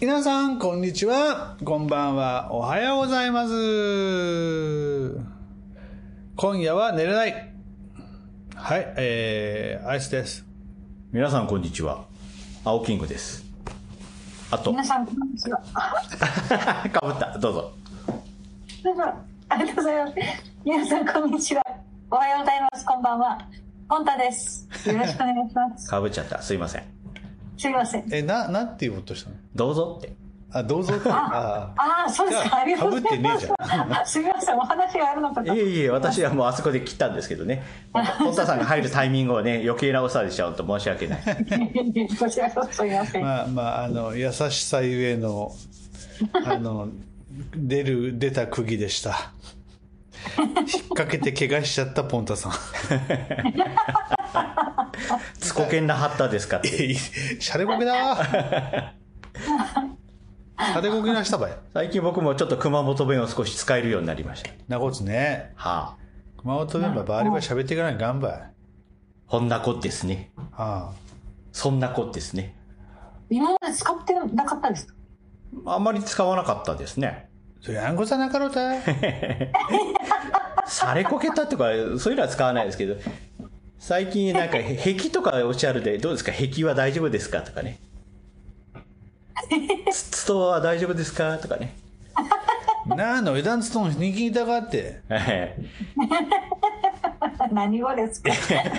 皆さん、こんにちは。こんばんは。おはようございます。今夜は寝れない。はい、えー、アイスです。皆さんこんにちは青キングですあと皆さん、こんにちは。かぶったどうぞどうぞありがとうございます。皆さん、こんにちは。おはようございます。こんばんは。ポンタです。よろしくお願いします。かぶっちゃったすいませんすいません。え、な、なんて言おうとしたの？どうぞってあ、どうぞって。あああ、そうですか。ありがとうございます。すみません。お話があるのかと。いえいえ私はもうあそこで切ったんですけどね 本田さんが入るタイミングをね余計なおさでしちゃうと申し訳ないこちらこそすみません。まあ、まあ、あの、優しさゆえの、あの、出る、出た釘でした。引っ掛けて怪我しちゃったポンタさん。つこけんなハッターですかってシャレボケだわ。シャレボケなしたばい。最近僕もちょっと熊本弁を少し使えるようになりましたなこつね。はあ熊本弁ばバリバリ喋っていかないかんばい。こんなこですねあそんなこですね今まで使ってなかったですか？あんまり使わなかったですねあ。それあんこさなかろうたい。されこけたとかそういうのは使わないですけど最近なんかへ壁とかおっしゃるでどうですか？壁は大丈夫ですか？とかね。つつとは大丈夫ですか？とかね。なあの、枝つとんに聞いたかって。え 何語ですか？え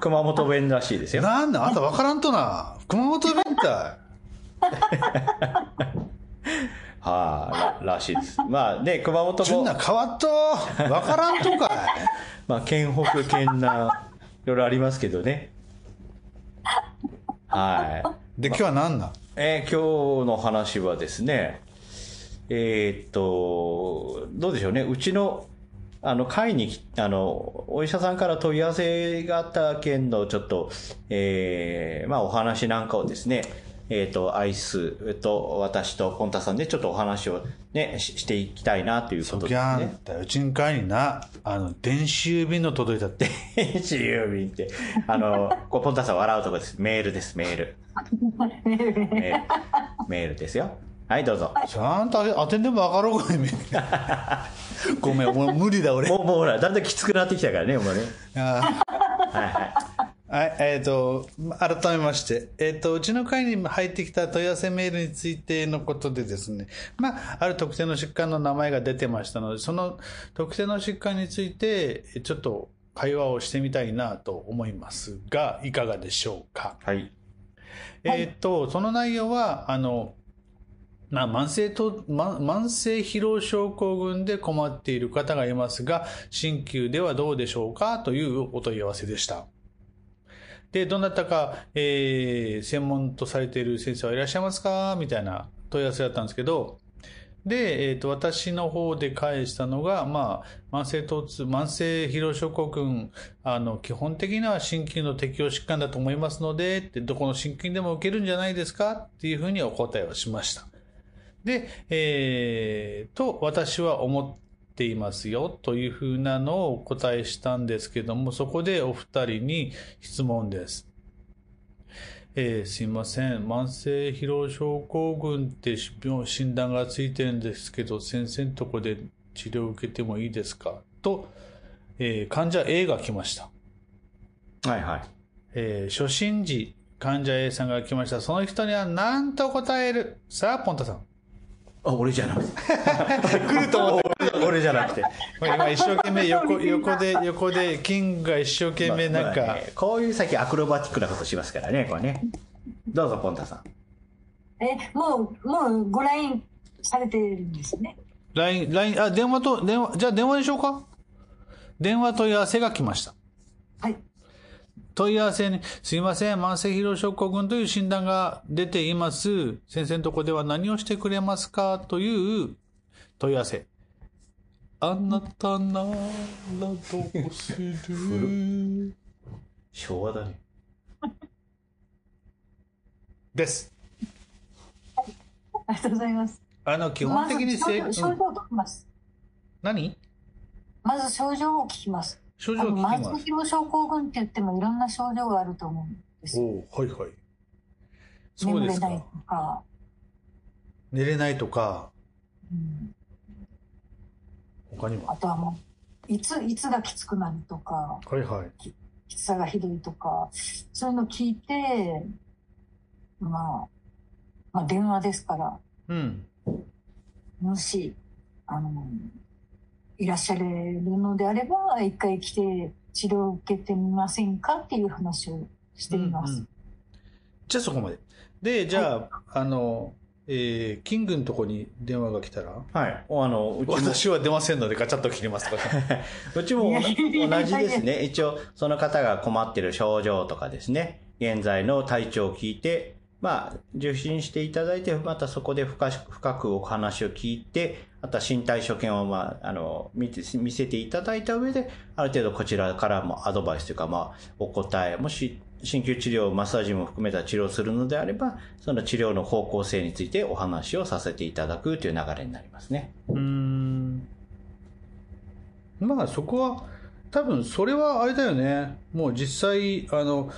熊本弁らしいですよ。なんだ、あんたわからんとな。熊本弁かはい、ららしいです。まあね熊本い。ちゅんもな変わっと。わからんとかい。まあ県北県南。いろいろありますけどね。はい。で、今日は何なん？えー今日の話はですね、えーっと、どうでしょうね、うちの、あの、会にき、あの、お医者さんから問い合わせがあった件のちょっと、えーまあお話なんかをですね、えーっと、アイスと私とポンタさんでちょっとお話をね、ししていきたいなというこそとですね。んだよ。うちんかいにな、あの、電子郵便の届いたって。自由便って、あの、こうポンタさん笑うとこです。メールです、メール。メール、メールですよ。はい、どうぞ。ちゃんと当てんでもわかろうかい、みごめん、もう無理だ、俺。もう、もうほら、だんだんきつくなってきたからね、もうね。あはいはい。はい、えっ、と、改めまして、えっ、と、うちの会に入ってきた問い合わせメールについてのことでですね、まあ、ある特定の疾患の名前が出てましたので、その特定の疾患について、ちょっと会話をしてみたいなと思いますが、いかがでしょうか？はい。えっ、と、その内容は、あの、まあ、慢性と、ま慢性疲労症候群で困っている方がいますが、鍼灸ではどうでしょうか？というお問い合わせでした。で、どなたか、えー専門とされている先生はいらっしゃいますか？みたいな問い合わせだったんですけど、で、えっ、と、私の方で返したのが、まあ、慢性疼痛、慢性疲労症候群、あの、基本的には鍼灸の適応疾患だと思いますので、って、どこの鍼灸にでも受けるんじゃないですか？っていうふうにお答えをしました。で、えー、と、私は思っていますよ、というふうなのをお答えしたんですけども、そこでお二人に質問です。えーすいません。慢性疲労症候群って診断がついてるんですけど、先生のとこで治療を受けてもいいですか？と、えー患者 A が来ました。はいはい。えー初診時、患者 A さんが来ました。その人には何と答える？さあ、ポンタさん。あ、俺じゃなくて。来ると思って。俺 俺じゃなくて。今一生懸命横 横で、横で、キングが一生懸命なんまあか、ねこういう先アクロバティックなことしますからね、これね。どうぞ、ポンタさん。え、もう、もうご来院されてるんですね。LINE、LINE、あ、電話と、電話、じゃあ電話にしようか？電話問い合わせが来ました。はい。問い合わせに、すいません、慢性疲労症候群という診断が出ています。先生のとこでは何をしてくれますかという問い合わせ。あなたならどうする？昭和だね。です。ありがとうございます。あの、基本的に症状症状を聞きます。何？まず症状を聞きます。症状を聞きます。性疲労症候群って言ってもいろんな症状があると思うんですよ。おおはいはい。そうですか眠れない。とか、寝れないとか、うん他には？あとはもう、いつ、いつがきつくなるとか、はいはい。きつさがひどいとか、そういうの聞いて、まあ、まあ電話ですから、うん。もし、あの、いらっしゃれるのであれば、一回来て治療を受けてみませんかっていう話をしています。うんうんじゃあそこまで。で、じゃあ、あの、えー、キングのとこに電話が来たら、はい。あの、うちも、私は出ませんのでガチャッと切りますとか。うちも同じですね。一応、その方が困ってる症状とかですね、現在の体調を聞いて、まあ、受診していただいて、またそこで深深くお話を聞いて、あとは身体所見を、まあ、あの、見て、見せていただいた上で、ある程度こちらからもアドバイスというか、まあ、お答え、もし、鍼灸治療、マッサージも含めた治療をするのであれば、その治療の方向性についてお話をさせていただくという流れになりますね。うん。まあそこは、多分それはあれだよね。もう実際、あの、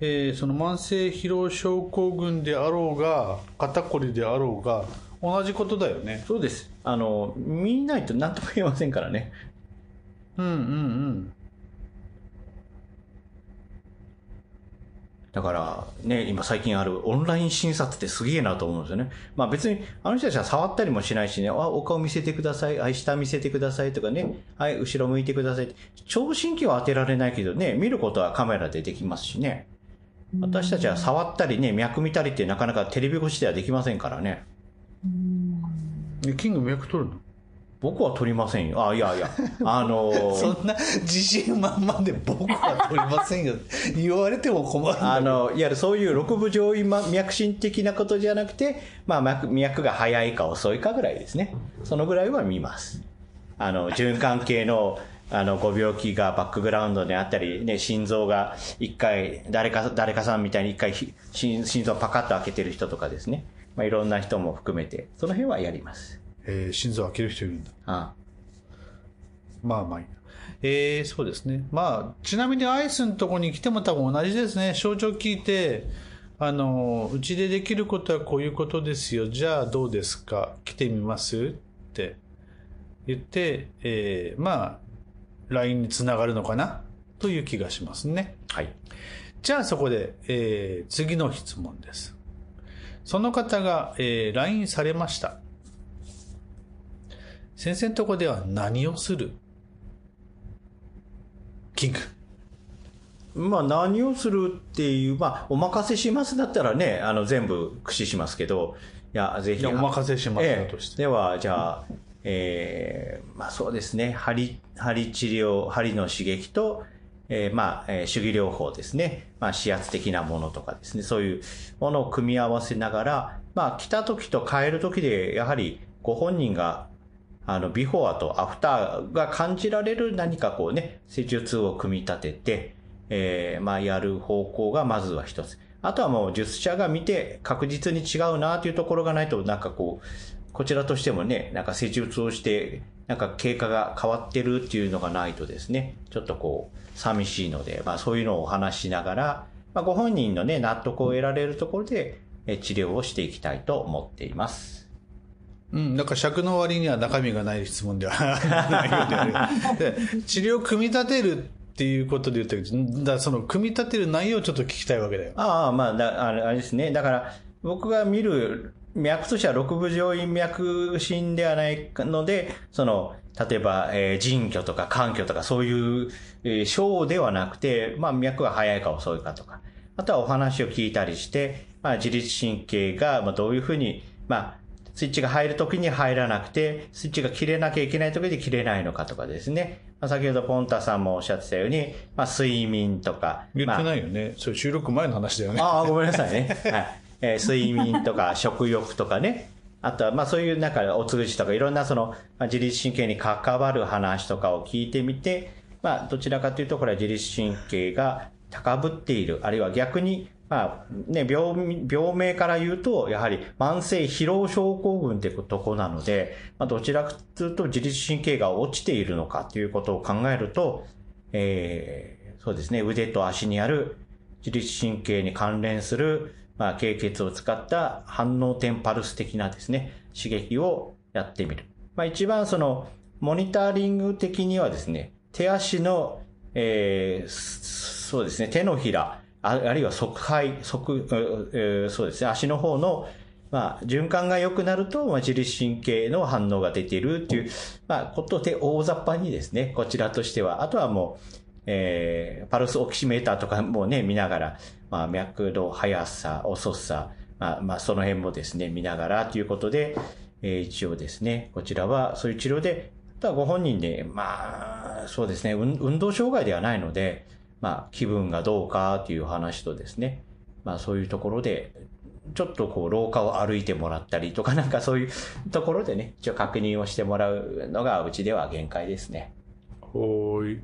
えーその慢性疲労症候群であろうが、肩こりであろうが、同じことだよね。そうです。あの、見ないと何とも言えませんからね。うんうんうん。だから、ね、今最近あるオンライン診察ってすげえなと思うんですよね。まあ別に、あの人たちは触ったりもしないしね、あ、お顔見せてください、あ、下見せてくださいとかね、はい、後ろ向いてください。聴診器は当てられないけどね、見ることはカメラでできますしね。私たちは触ったりね、脈見たりってなかなかテレビ越しではできませんからね。うんえキング脈取るの？僕は取りませんよ。あ、いやいや、あのそんな自信満々で僕は取りませんよ。言われても困るあの、いわゆるそういう六部上位脈診的なことじゃなくて、まあ脈、脈が早いか遅いかぐらいですね。そのぐらいは見ます。あの、循環系の、あの、ご病気がバックグラウンドであったり、ね、心臓が一回、誰か、誰かさんみたいに一回ひ心、心臓パカッと開けてる人とかですね。まあ、いろんな人も含めて、その辺はやります。えー心臓開ける人いるんだ。あまあまあいいや。えー、そうですね。まあ、ちなみにアイスのとこに来ても多分同じですね。症状聞いて、あの、うちでできることはこういうことですよ。じゃあどうですか？来てみます？って言って、えー、まあ、LINE につながるのかな？という気がしますね。はい。じゃあそこで、えー次の質問です。その方が、えー LINE されました。先生のとこでは何をする？キング。まあ何をするっていう、まあお任せしますだったらね、あの全部駆使しますけど、いや、ぜひ。お任せしますよええとしてでは、じゃあ、えーまあそうですね、針、針治療、針の刺激と、えーまあ、えー手技療法ですね。まあ、指圧的なものとかですね。そういうものを組み合わせながら、まあ、来た時と変える時で、やはりご本人があの、ビフォーとアフターが感じられる何かこうね、施術を組み立てて、えー、まあ、やる方向がまずは一つ。あとはもう、術者が見て確実に違うなというところがないと、なんかこう、こちらとしてもね、なんか施術をして、なんか経過が変わってるっていうのがないとですね、ちょっとこう、寂しいので、まあそういうのをお話ししながら、まあご本人のね、納得を得られるところで、え治療をしていきたいと思っています。うん、なんか尺の割には中身がない質問では ないようであるで治療を組み立てるっていうことで言ったけど、その組み立てる内容をちょっと聞きたいわけだよ。ああ、まああれですね。だから、僕が見る脈としては六部上院脈診ではないので、その、例えば、えー腎虚とか肝虚とかそういう、えー症ではなくて、まあ脈が早いか遅いかとか、あとはお話を聞いたりして、まあ自律神経が、まあどういうふうに、まあ、スイッチが入るときに入らなくて、スイッチが切れなきゃいけないときで切れないのかとかですね。まあ、先ほどポンタさんもおっしゃってたように、まあ睡眠とか。言ってまあないよね。それ収録前の話だよね。ああ、ごめんなさいね。はい。えー睡眠とか食欲とかね。あとは、まあそういうなんかお通じとかいろんなその、まあ、自律神経に関わる話とかを聞いてみて、まあどちらかというとこれは自律神経が高ぶっている、あるいは逆に、まあね、病、病名から言うと、やはり慢性疲労症候群ってとこなので、まあどちらかというと自律神経が落ちているのかということを考えると、えーそうですね、腕と足にある自律神経に関連する、まあ、経血を使った反応点パルス的なですね、刺激をやってみる。まあ、一番その、モニタリング的にはですね、手足の、えー、そうですね、手のひら、ああるいは側背、側、えー、そうですね、足の方の、まあ、循環が良くなると、まあ、自律神経の反応が出ているっていう、まあ、ことで大雑把にですね、こちらとしては、あとはもう、えー、パルスオキシメーターとかもね、見ながら、まあ、脈度、速さ、遅さ、まあ、まあ、その辺もですね、見ながらということで、えー、一応ですね、こちらはそういう治療で、ただご本人で、まあ、そうですね、運動障害ではないので、まあ、気分がどうかという話とですね、まあ、そういうところで、ちょっとこう、廊下を歩いてもらったりとか、なんかそういうところでね、一応確認をしてもらうのが、うちでは限界ですね。ほーい。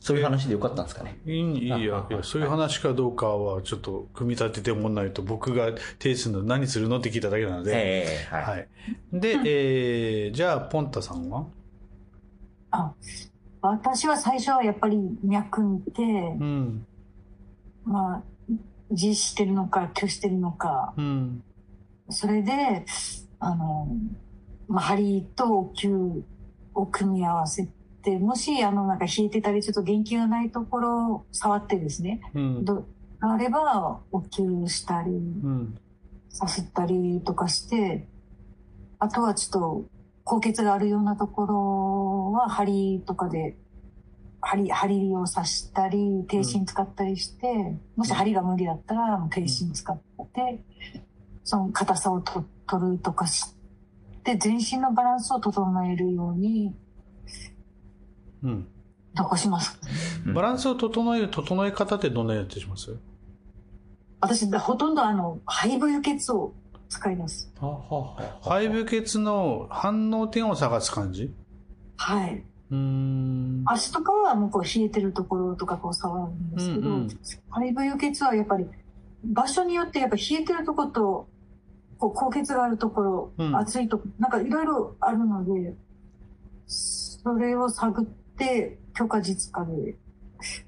そういう話でよかったんですかね。いいいや、いや、そういう話かどうかは、ちょっと組み立ててもらないと、僕が提出の何するのって聞いただけなので。ええー、はい。はい、で、えー、じゃあ、ポンタさんは？あ、私は最初はやっぱり脈見て、うん、まあ、自してるのか、拒してるのか、うん、それで、あの、まあ、針と球を組み合わせて、もし、あの、なんか引いてたり、ちょっと元気がないところを触ってですね、うん、どあれば、お灸したり、うん、さすったりとかして、あとはちょっと、高血があるようなところは、針とかで、針、針を刺したり、低心使ったりして、うん、もし針が無理だったら、低心使って、その硬さをと取るとかして、全身のバランスを整えるように、うん。どうします。バランスを整える、整え方ってどんなやつします？私、ほとんどあの、肺部輸血を使います。肺部輸血の反応点を探す感じ？はい。うん。足とかはもうこう冷えてるところとかこう触るんですけど、うんうん、肺部輸血はやっぱり場所によってやっぱ冷えてるところとこう高血があるところ、うん、熱いところ、なんかいろいろあるので、それを探っで、許可実家で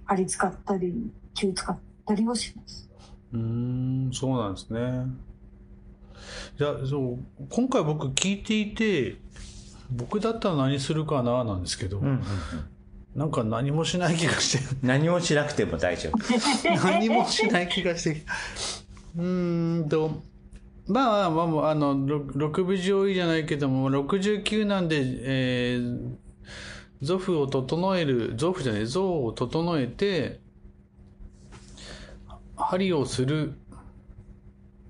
針使ったり、球使ったりをします。うん、そうなんですね。じゃあ、そう、今回僕聞いていて、僕だったら何するかななんですけど、うんうんうん、なんか何もしない気がして。何もしなくても大丈夫。何もしない気がして。うんと、まあ、まあ、あの、6分上位じゃないけども、69なんで、えー、ゾフを整える、ゾフじゃない、像を整えて、針をする。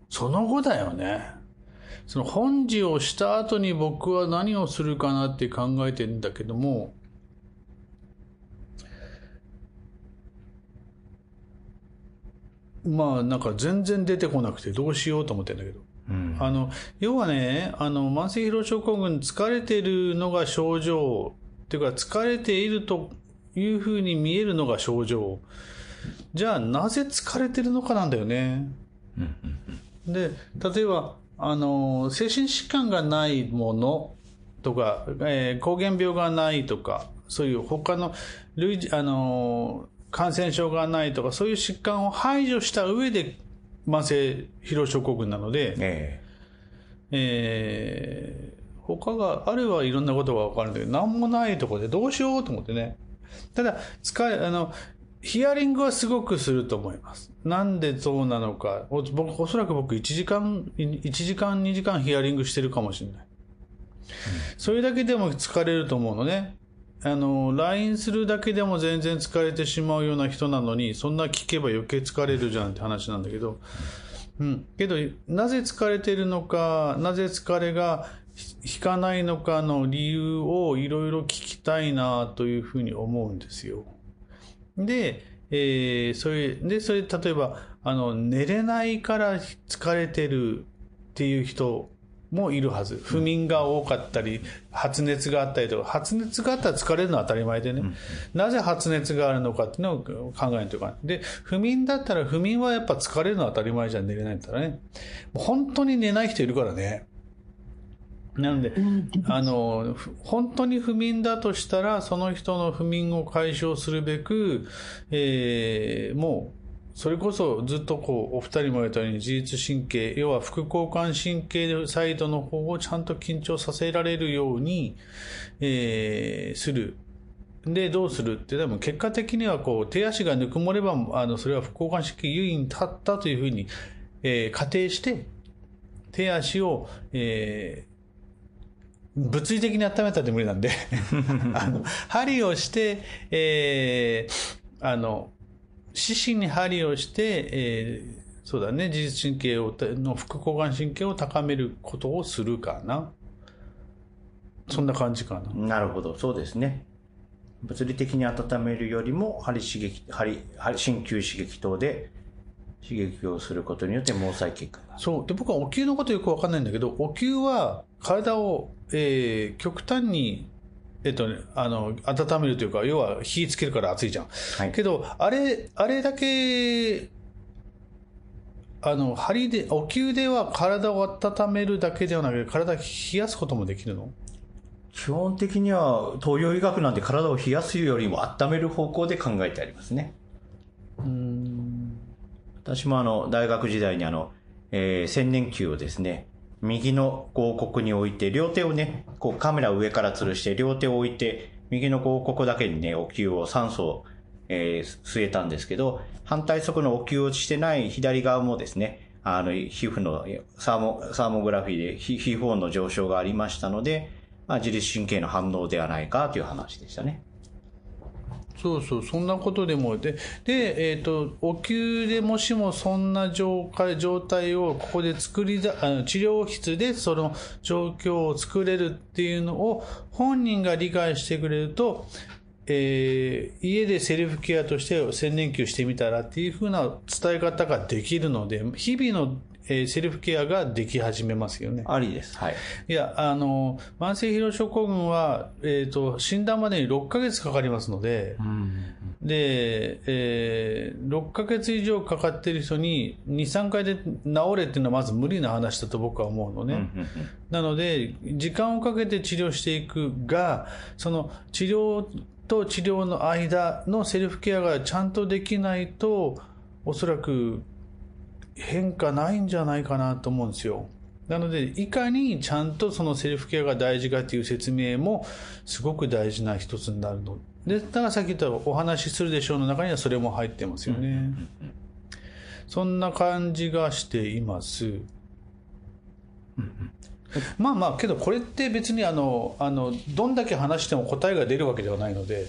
その後だよね。その本事をした後に僕は何をするかなって考えてるんだけども、まあなんか全然出てこなくてどうしようと思ってんだけど。うん、あの、要はね、あの、慢性疲労症候群疲れてるのが症状っていうか疲れているというふうに見えるのが症状。じゃあなぜ疲れてるのかなんだよね。で、例えば、あの、精神疾患がないものとか、えー、膠原病がないとか、そういう他の類、あの、感染症がないとか、そういう疾患を排除した上で慢性疲労症候群なので、えー、えー他があればいろんなことがわかるんだけど、なんもないとこでどうしようと思ってね。ただ、使え、あの、ヒアリングはすごくすると思います。なんでそうなのか。僕、おそらく僕1時間、1時間、2時間ヒアリングしてるかもしれない。それだけでも疲れると思うのね。あの、LINE するだけでも全然疲れてしまうような人なのに、そんな聞けば余計疲れるじゃんって話なんだけど、うん。けど、なぜ疲れてるのか、なぜ疲れが引かないのかの理由をいろいろ聞きたいなというふうに思うんですよ。で、えー、それで、それ例えば、あの、寝れないから疲れてるっていう人もいるはず。不眠が多かったり、発熱があったりとか、発熱があったら疲れるのは当たり前でね、うん、なぜ発熱があるのかっていうのを考えないというか。で、不眠だったら、不眠はやっぱ疲れるのは当たり前じゃん、寝れないんだったらね。本当に寝ない人いるからね。なので、あの、本当に不眠だとしたら、その人の不眠を解消するべく、えー、もそれこそずっとこう、お二人も言ったように自律神経、要は副交感神経サイドの方をちゃんと緊張させられるように、えー、する。で、どうするって、でも結果的にはこう、手足がぬくもれば、あの、それは副交感神経優位に立ったというふうに、えー、仮定して、手足を、えー、物理的に温めたって無理なんで あの、針をして、えー、あの、四肢に針をして、えー、そうだね、自律神経を、の副交感神経を高めることをするかな。そんな感じかな。なるほど、そうですね。物理的に温めるよりも、針刺激、針、針鍼灸刺激等で刺激をすることによって毛細血管が。そう。で、僕はお灸のことよくわかんないんだけど、お灸は体を、えー、極端にえっとね、あの、温めるというか、要は火つけるから熱いじゃん。はい、けど、あれ、あれだけ、あの、針で、お灸では体を温めるだけではなくて、体を冷やすこともできるの？基本的には東洋医学なんて体を冷やすよりも温める方向で考えてありますね。うん私もあの、大学時代にあの、えー、千年灸をですね、右の広告に置いて、両手をね、こうカメラを上から吊るして、両手を置いて、右の広告だけにね、お灸を酸素を、えー、据えたんですけど、反対側のお灸をしてない左側もですね、あの、皮膚のサーモ、サーモグラフィーで皮膚温の上昇がありましたので、まあ、自律神経の反応ではないかという話でしたね。そうそう、そんなことでも。で、で、えっ、ー、と、お灸でもしもそんな状状態をここで作りだ、あの治療室でその状況を作れるっていうのを本人が理解してくれると、えー、家でセルフケアとして千年休してみたらっていうふうな伝え方ができるので、日々のえー、セルフケアができ始めますよね。ありです。はい。いや、あの、慢性疲労症候群は、えっ、ー、と、診断までに6ヶ月かかりますので、うん、で、えー、6ヶ月以上かかってる人に2、3回で治れっていうのはまず無理な話だと僕は思うのね。なので、時間をかけて治療していくが、その治療と治療の間のセルフケアがちゃんとできないと、おそらく変化ないんじゃないかなと思うんですよ。なので、いかにちゃんとそのセルフケアが大事かっていう説明もすごく大事な一つになるの。で、だからさっき言ったお話しするでしょうの中にはそれも入ってますよね。そんな感じがしています。まあまあ、けどこれって別にあの、あの、どんだけ話しても答えが出るわけではないので、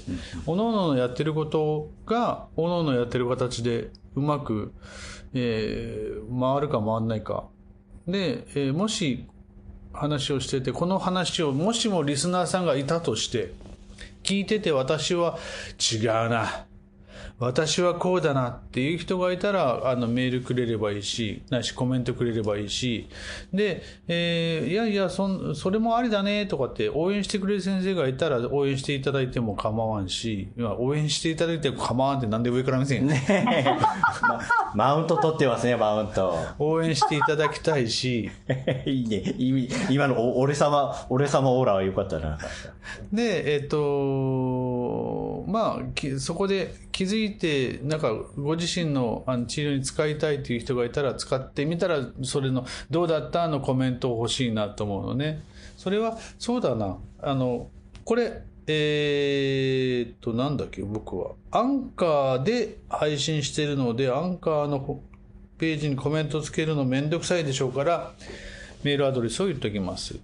おのおののやってることが、おのおのやってる形でうまく、えー、回るか回んないか。で、えー、もし話をしてて、この話をもしもリスナーさんがいたとして、聞いてて私は違うな。私はこうだなっていう人がいたら、あの、メールくれればいいし、ないしコメントくれればいいし、で、えー、いやいや、そ、それもありだねとかって応援してくれる先生がいたら応援していただいても構わんし、応援していただいても構わんってなんで上から見せんね マウント取ってますね、マウント。応援していただきたいし。いいね。今の俺様、俺様オーラは良かったな。で、えっ、ー、と、まあ、そこで気づいて、なんか、ご自身のあの治療に使いたいという人がいたら、使ってみたら、それの、どうだったのコメント欲しいなと思うのね。それは、そうだな。あの、これ、えー、っと、なんだっけ、僕は。アンカーで配信してるので、アンカーのページにコメントつけるのめんどくさいでしょうから、メールアドレスを言っときます。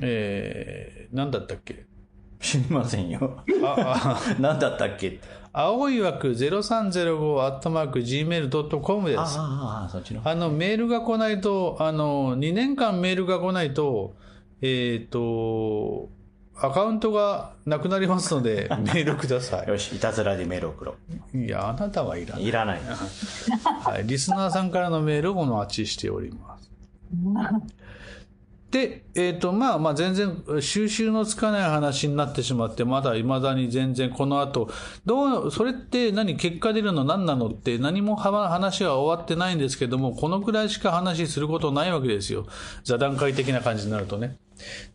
えー、なんだったっけ？知りませんよ。あ、あ、なんだったっけ？青い枠0305アットマーク gmail.com です。ああ、そっちの。あの、メールが来ないと、あの、2年間メールが来ないと、えっ、ー、と、アカウントがなくなりますので、メールください。よし、いたずらでメール送ろう。いや、あなたはいらない。いらない。はい。リスナーさんからのメールをお待ちしております。で、えっ、ー、と、まあまあ全然収集のつかない話になってしまって、まだ未だに全然この後、どう、それって何、結果出るの何なのって何も話は終わってないんですけども、このくらいしか話することないわけですよ。座談会的な感じになるとね。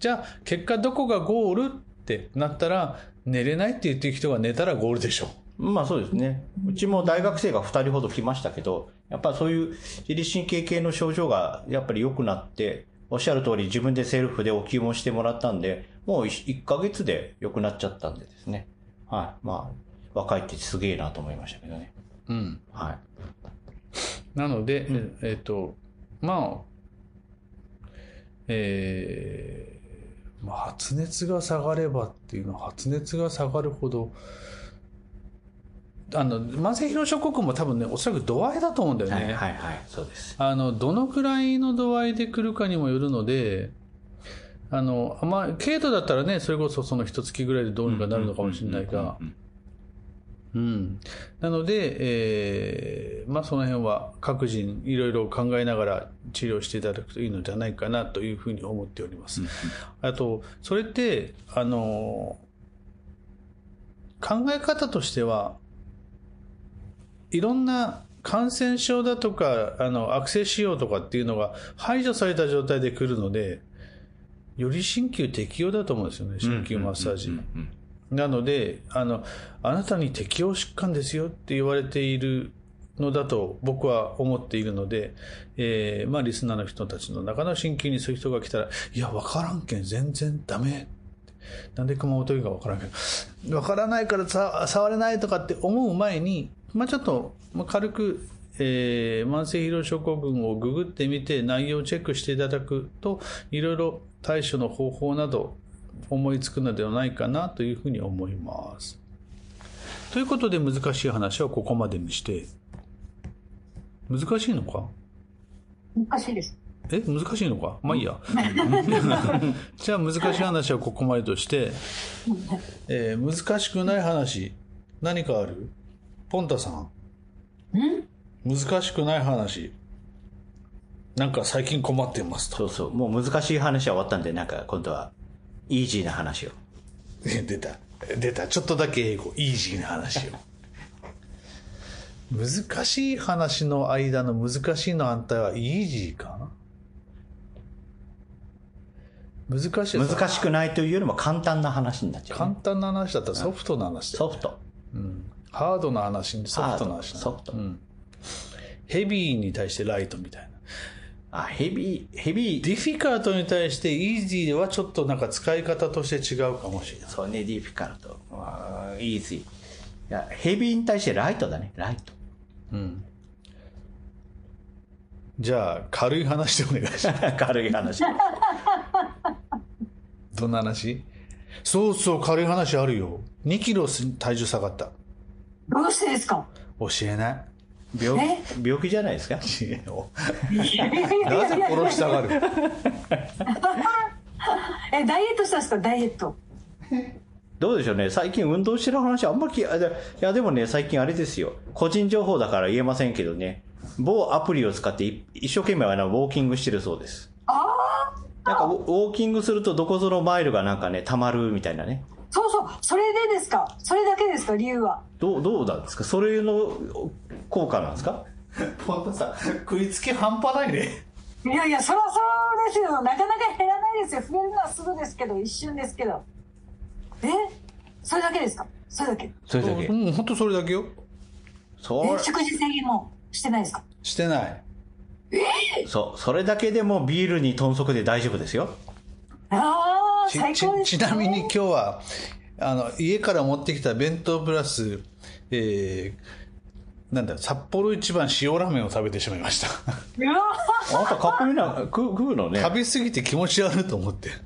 じゃあ、結果どこがゴールってなったら、寝れないって言ってる人が寝たらゴールでしょう。まあそうですね。うちも大学生が2人ほど来ましたけど、やっぱそういう自律神経系の症状がやっぱり良くなって、おっしゃる通り自分でセルフでお給もしてもらったんで、もう 1, ヶ月で良くなっちゃったんでですね。はい。まあ、若いってすげえなと思いましたけどね。うん。はい。なので、うん、えっ、ー、と、まあ、えー、まあ、発熱が下がればっていうのは、発熱が下がるほど、あの慢性疲労症候群も多分ねおそらく度合いだと思うんだよね。はいはい、はい、そうですあのどのくらいの度合いで来るかにもよるのであのまあ軽度だったらねそれこそその一月ぐらいでどうにかなるのかもしれないが。うん、なので、えーまあ、その辺は各人いろいろ考えながら治療していただくといいのではないかなというふうに思っております。あとそれってあの考え方としてはいろんな感染症だとか、あの、悪性腫瘍とかっていうのが排除された状態で来るので、より鍼灸適用だと思うんですよね、鍼灸マッサージ。なので、あの、あなたに適応疾患ですよって言われているのだと僕は思っているので、えー、まあリスナーの人たちの中の鍼灸にそういう人が来たら、いや、わからんけん全然ダメ。なんで熊本かわからんけど、わからないから触れないとかって思う前に、まあ、ちょっと軽く、えー、慢性疲労症候群をググってみて内容をチェックしていただくといろいろ対処の方法など思いつくのではないかなというふうに思います。ということで難しい話はここまでにして。難しいのか？難しいです。え？難しいのか？まあいいや。じゃあ難しい話はここまでとして、えー、難しくない話何かある？ポンタさん。難しくない話。なんか最近困ってますと。そうそう。もう難しい話は終わったんで、なんか今度は、イージーな話を。出た。出た。ちょっとだけ英語。イージーな話を。難しい話の間の難しいの反対はイージーか？な難しい。難しくないというよりも簡単な話になっちゃう、ね、簡単な話だったらソフトな話、ソフト。うん。ハードな話にソフトな話ソフト、うん。ヘビーに対してライトみたいな。あ、ヘビー、ヘビー。ディフィカルトに対してイージーはちょっとなんか使い方として違うかもしれない。そうね、ディフィカルト。あイージー。いや、ヘビーに対してライトだね、ライト。うん。じゃあ、軽い話でお願いします。軽い話。どんな話？そうそう、軽い話あるよ。2キロ体重下がった。どうしてですか？教えない。病病気じゃないですか？なぜ殺したがる？え、ダイエットしたんですか？ダイエット。どうでしょうね。最近運動してる話あんまりいやでもね最近あれですよ。個人情報だから言えませんけどね。某アプリを使って一生懸命あのウォーキングしてるそうです。ああなんかウォーキングするとどこぞのマイルがなんかねたまるみたいなねそうそう、それでですか？それだけですか理由は？どう、どうなんですか？それの効果なんですか？本当さ、食いつき半端ないね。いやいや、そらそうですよ。なかなか減らないですよ。増えるのはすぐですけど、一瞬ですけど。え？それだけですか？それだけ。それだけ。うん、本当それだけよ。そう。食事制限もしてないですか？してない。え？ー、そう、それだけでもビールに豚足で大丈夫ですよ。ああ、最高です、ね、ちなみに今日は、あの、家から持ってきた弁当プラス、えー、なんだ、札幌一番塩ラーメンを食べてしまいました。あなたカップ麺な食食うのね。食べ過ぎて気持ち悪いと思って。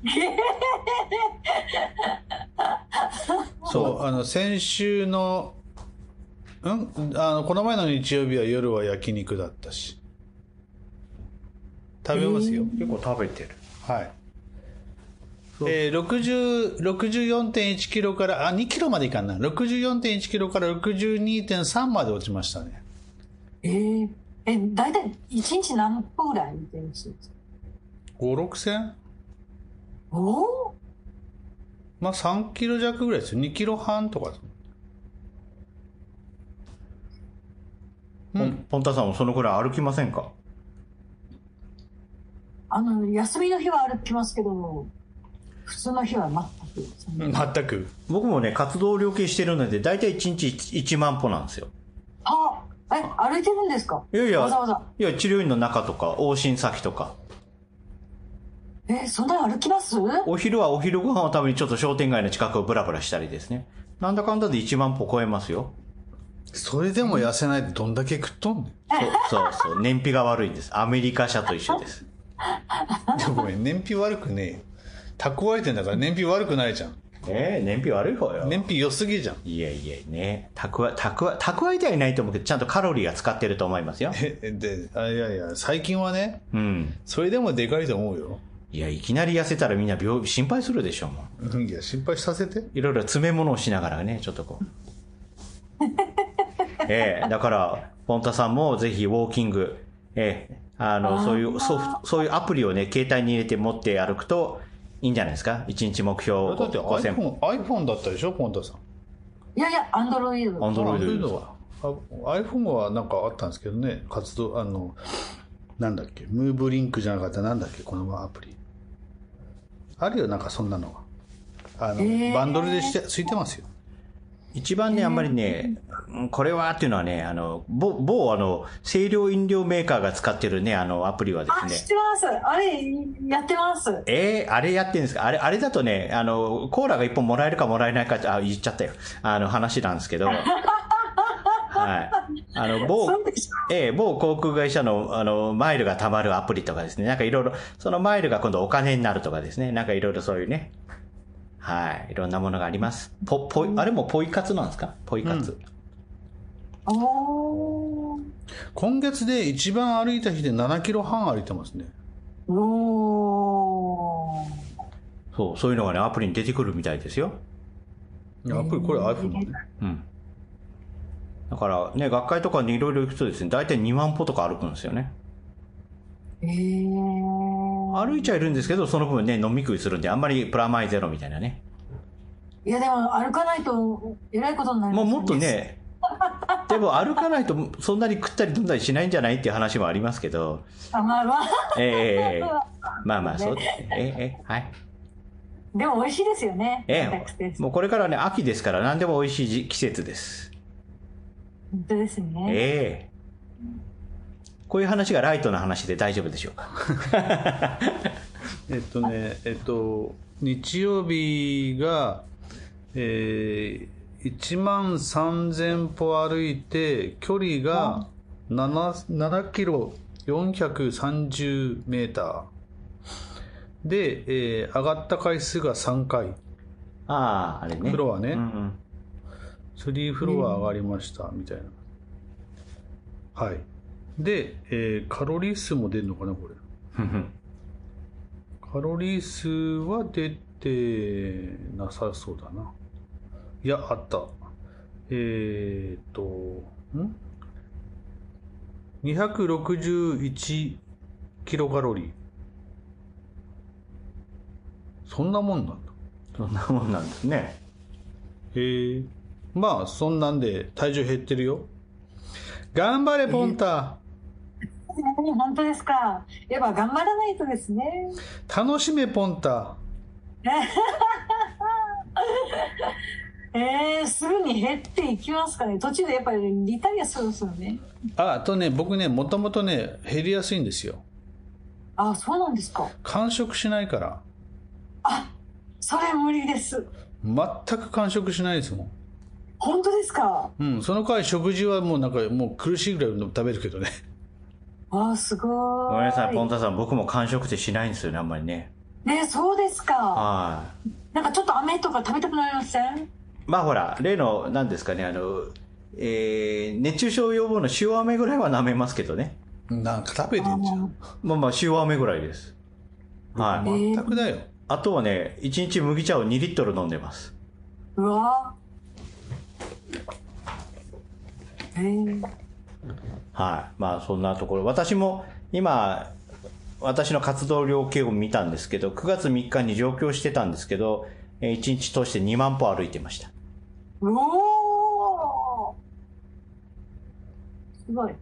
そう、あの、先週の、ん？あの、この前の日曜日は夜は焼肉だったし。食べますよ。結構食べてる。はい。えー、64.1キロから、あ、2キロまでいかんな。64.1キロから62.3まで落ちましたね。えー、え、大体1日何歩ぐらい見てるんですか ?5、6千？おおまあ3キロ弱ぐらいですよ。2キロ半とか。うん。ポンタさんもそのくらい歩きませんか？あの、休みの日は歩きますけど、普通の日は全く。全く。僕もね、活動量計してるので、だいたい1日 1, 万歩なんですよ。あえ、歩いてるんですか？いやいや、わざわざ。いや、治療院の中とか、往診先とか。え、そんなに歩きます？お昼はお昼ご飯を食べにちょっと商店街の近くをブラブラしたりですね。なんだかんだで1万歩超えますよ。それでも痩せないでどんだけ食っとんねん。そうそうそう。燃費が悪いんです。アメリカ車と一緒です。でもごめん、燃費悪くねえよ。蓄えてんだから燃費悪くないじゃん。ええ燃費悪い方よ。燃費良すぎじゃん。いやいやね。蓄え、蓄え、蓄えてはいないと思うけど、ちゃんとカロリーは使ってると思いますよ。え、で、あいやいや、最近はね、うん。それでもでかいと思うよ。いや、いきなり痩せたらみんな病、心配するでしょ、もう。いや、心配させて。いろいろ詰め物をしながらね、ちょっとこう。ええだから、ポンタさんもぜひウォーキング、ええあの、そういうソフト、そういうアプリをね、携帯に入れて持って歩くといいんじゃないですか？一日目標だって5000歩。iPhone、iPhone だったでしょ、ポンタさん。いやいや、アンドロイド。アンドロイドは。あ iPhone はなんかあったんですけどね、活動、あの、なんだっけ、ムーブリンクじゃなかったなんだっけ、このアプリ。あるよ、なんかそんなのが。あの、えーバンドルでして、ついてますよ。一番ね、あんまりね、うんこれはっていうのはね、あの、某、某あの、清涼飲料メーカーが使ってるね、あの、アプリはですあ、知ねっ。てます。あれ、やってます。えー、あれやってんですか？あれ、あれだとね、あの、コーラが一本もらえるかもらえないかあ、言っちゃったよ。あの、話なんですけど。はい。あの、某ええ某航空会社の、あの、マイルが貯まるアプリとかですね。なんかいろいろ、そのマイルが今度お金になるとかですね。なんかいろいろそういうね。はい。いろんなものがあります。ぽ、ぽい、あれもポイ活なんですか？ポイ活。おー。今月で一番歩いた日で7キロ半歩いてますね。おー。そう、そういうのがね、アプリに出てくるみたいですよ。いや、アプリ、これ iPhone のね。うん。だからね、学会とかにいろいろ行くとですね、大体2万歩とか歩くんですよね。えー。歩いちゃいるんですけど、その分ね、飲み食いするんで、あんまりプラマイゼロみたいなね。いや、でも歩かないと、えらいことになりまもうもっと。ね、でも歩かないとそんなに食ったり飲んだりしないんじゃないっていう話もありますけど、あ、まあまあ。ええまあまあそうですね。ええええはい。でも美味しいですよね。ええもうこれからね、秋ですから何でも美味しい時季節です。本当ですね。ええこういう話がライトな話で大丈夫でしょうか？えっとね、えっと、日曜日が、えー、1万3000歩歩いて、距離が 7, 7キロ430メーター。で、えー上がった回数が3回。ああ、あれね。フロアねうんうん3フロア上がりました、みたいな。はい。で、えーカロリー数も出るのかな、これ。カロリー数は出てなさそうだな。いや、あった。えーっと、ん ?261 キロカロリー。そんなもんなんだ。そんなもんなんですね。へえ。まあ、そんなんで体重減ってるよ。頑張れ、ポンタ。本当ですか。やっぱ頑張らないとですね。楽しめ、ポンタ。えー、すぐに減っていきますかね。途中でやっぱりリタイアするんですよね。あ、あとね、僕ね、もともとね、減りやすいんですよ。あ、そうなんですか。完食しないから。あ、それ無理です。全く完食しないですもん。本当ですか。うん、その代わり食事はもうなんかもう苦しいぐらいの食べるけどね。あ、すごい。ごめんなさい、ポンタさん。僕も完食ってしないんですよね、あんまりね。ね、そうですか。はい。なんかちょっと飴とか食べたくなりません？まあほら、例の、何ですかね、あの、えー、熱中症予防の塩飴ぐらいは舐めますけどね。なんか食べてんじゃん。まあまあ、塩飴ぐらいです。はい。全くだよ。あとはね、1日麦茶を2リットル飲んでます。うわえー、はい。まあ、そんなところ。私も、今、私の活動量計を見たんですけど、9月3日に上京してたんですけど、えー1日通して2万歩歩いてました。うおーすごい。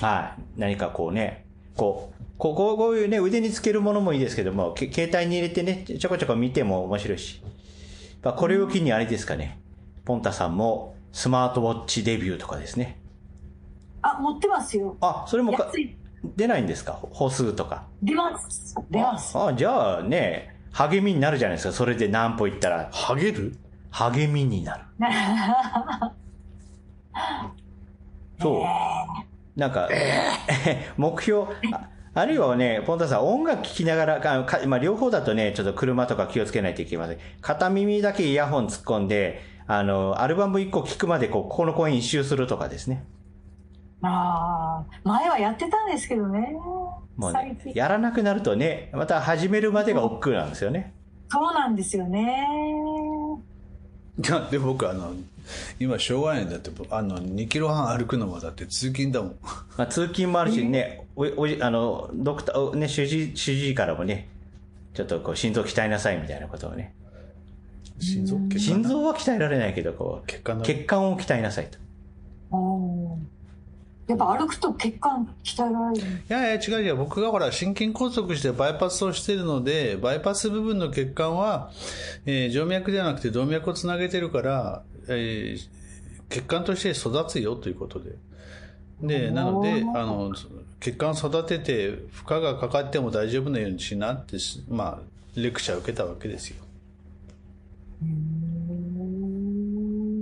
はい。何かこうね、こう、こここういうね、腕につけるものもいいですけども、携帯に入れてね、ちょこちょこ見ても面白いし。これを機にあれですかね、ポンタさんもスマートウォッチデビューとかですね。あ、持ってますよ。あ、それもか出ないんですか？歩数とか。出ます。出ます。あ、じゃあね、励みになるじゃないですか。それで何歩行ったら。励る？励みになる。そう。なんか、目標、あるいはね、ポンタさん、音楽聴きながら、かまあ、両方だとね、ちょっと車とか気をつけないといけません。片耳だけイヤホン突っ込んで、あの、アルバム1個聴くまで、こう、ここの公園一周するとかですね。ああ、前はやってたんですけどね。もうね、やらなくなるとね、また始めるまでが億劫なんですよね。そうなんですよね。いや、で、僕、あの、今、しょうがないんだって、あの、2キロ半歩くのもだって通勤だもん。まあ、通勤もあるしね、おおあの、ドクター、ね、主治、主治医からもね、ちょっとこう、心臓鍛えなさいみたいなことをね。心臓？心臓は鍛えられないけど、こう、血管血管を鍛えなさいと。やっぱ歩くと血管鍛えられる。いやいや違う違う。僕がほら心筋梗塞してバイパスをしてるのでバイパス部分の血管は、えー、静脈ではなくて動脈をつなげてるから、えー、血管として育つよということで。でなのであの血管を育てて負荷がかかっても大丈夫なようにしなってまあレクチャーを受けたわけですよ。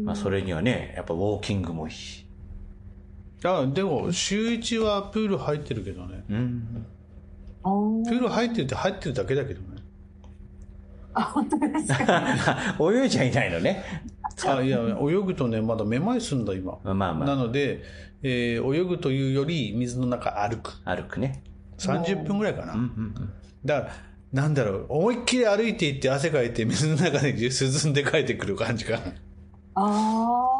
まあそれにはねやっぱウォーキングもいいしあでも週1はプール入ってるけどね、うん、プール入ってるって入ってるだけだけどね。あ本当ですか？泳いじゃいないのね。あいや泳ぐとねまだめまいすんだ今、まあまあ、なので、えー、泳ぐというより水の中歩く。歩くね。30分ぐらいかな、うんうんうん、だからなんだろう思いっきり歩いていって汗かいて水の中で涼んで帰ってくる感じかな。ああ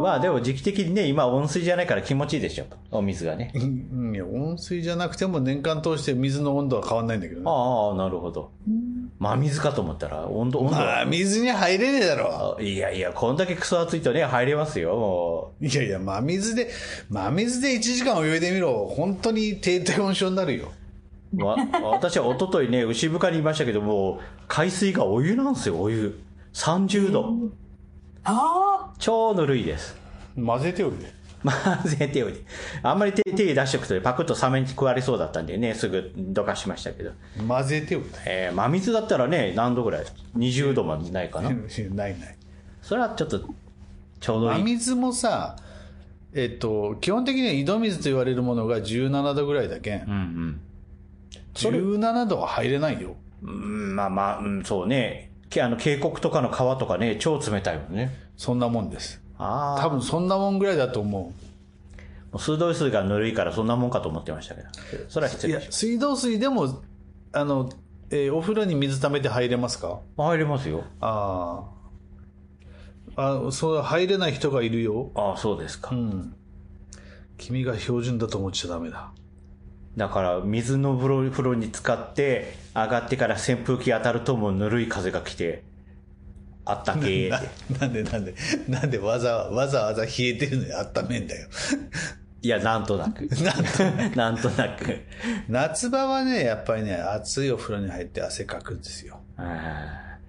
まあでも時期的にね、今温水じゃないから気持ちいいでしょ。お水がね。うん、いや、温水じゃなくても年間通して水の温度は変わんないんだけどね。ああ、なるほど。まあ水かと思ったら温度、温度。まあ水に入れねえだろ。いやいや、こんだけクソ暑いとね、入れますよ、もう。いやいや、真水で、真水で1時間泳いでみろ。本当に低体温症になるよ。わ私は一昨日ね、牛深にいましたけども、海水がお湯なんですよ、お湯。30度。ああ超ぬるいです。混ぜておいで。混ぜておいで。あんまり手手出しておくとパクッとサメに食われそうだったんでね、すぐどかしましたけど。混ぜておいで。えー、真水だったらね、何度ぐらい ?20 度もないかな？ないない。それはちょっと、ちょうどいい。真水もさ、えっと、基本的には井戸水と言われるものが17度ぐらいだけん。うんうん。17度は入れないよ。うん、まあまあ、うん、そうね。あの、渓谷とかの川とかね、超冷たいもんね。そんなもんです。ああ。多分そんなもんぐらいだと思う。もう水道水がぬるいからそんなもんかと思ってましたけど。それは失礼いや、水道水でも、あの、えー、お風呂に水溜めて入れますか？入れますよ。ああ。あ、そう、入れない人がいるよ。ああ、そうですか。うん。君が標準だと思っちゃダメだ。だから水の風呂に使って上がってから扇風機当たるともうぬるい風が来てあったけななんでなんでなんでわざわざわざ冷えてるのにあっためんだよ。いや なんとなく。なんとなく。夏場はねやっぱりね熱いお風呂に入って汗かくんですよ。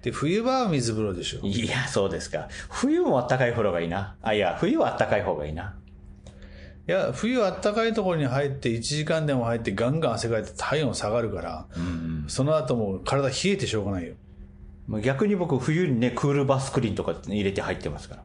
で冬場は水風呂でしょ。いやそうですか。冬もあったかい風呂がいいな。あいや冬はあったかい方がいいないや、冬あったかいところに入って1時間でも入ってガンガン汗かいて体温下がるから、うんうん、その後も体冷えてしょうがないよ。逆に僕冬にね、クールバスクリーンとか入れて入ってますから。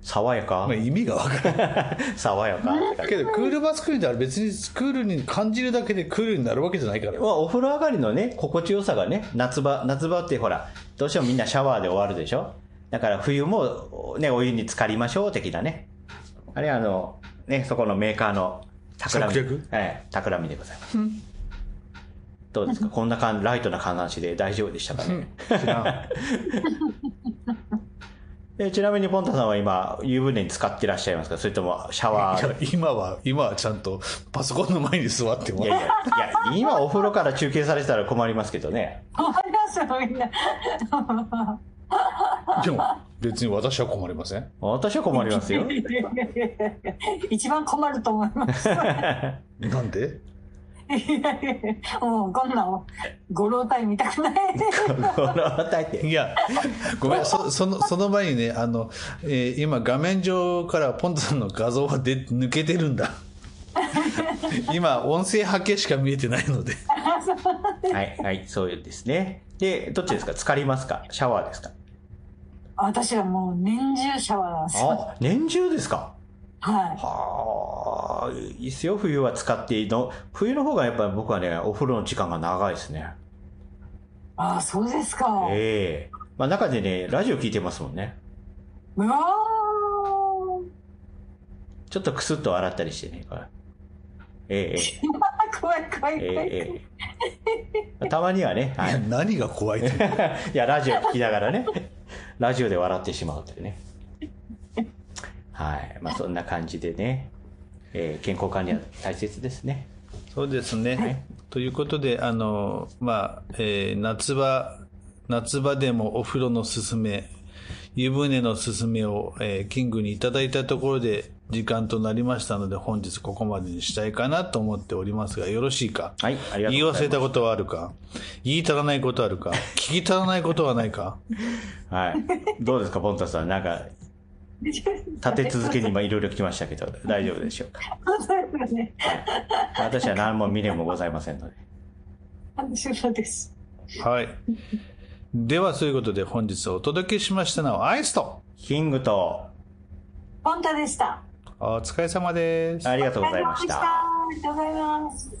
爽やか。まあ、意味がわからない。爽やか。けど、クールバスクリーンってあれ別にクールに感じるだけでクールになるわけじゃないから。まあ、お風呂上がりのね、心地よさがね、夏場、夏場ってほら、どうしてもみんなシャワーで終わるでしょ？だから冬もね、お湯に浸かりましょう的なね。あれあの、ね、そこのメーカーの企み。はい、企みでございます。どうですか？こんな感じ、ライトな話で大丈夫でしたかね、えちなみにポンタさんは今、湯船に使ってらっしゃいますか？それともシャワー？今は、今はちゃんとパソコンの前に座ってもいやいや、いや、今お風呂から中継されてたら困りますけどね。困りますよ、みんな。でも、別に私は困りません。私は困りますよ。一番困ると思います。なんで？いやいやもうこんなご老体見たくない。ご老体。っていやごめんそそのその前にねあの、えー、今画面上からポントさんの画像がで抜けてるんだ。今音声波形しか見えてないので。はいはいそうですね。でどっちですか？浸かりますか？シャワーですか？私はもう年中シャワーなんですよあ年中ですか？はい。はあ、いいっすよ、冬は使っていいの？冬の方がやっぱり僕はね、お風呂の時間が長いですね。ああ、そうですか。ええー、まあ中でね、ラジオ聞いてますもんね。うわちょっとクスッと洗ったりしてね。ええー、怖い怖い怖い。ええー、たまにはね。はい、何が怖い いや、ラジオ聞きながらね。ラジオで笑ってしまうというね。はい。まあそんな感じでね、えー、健康管理は大切ですね。そうですね。はい、ということで、あの、まあ、えー、夏場、夏場でもお風呂のすすめ、湯船のすすめを、えー、キングにいただいたところで時間となりましたので、本日ここまでにしたいかなと思っておりますが、よろしいか？はい、ありがとうございます。言い忘れたことはあるか？言い足らないことあるか？聞き足らないことはないか？はい。どうですか、ボンタさん。なんか、立て続けに今いろいろ来ましたけど、大丈夫でしょうか？私は何も未練もございませんので。そうです。はい。では、そういうことで本日お届けしましたのはアイスと、キングと、ポンタでした。お疲れ様です。ありがとうございました。ありがとうございます。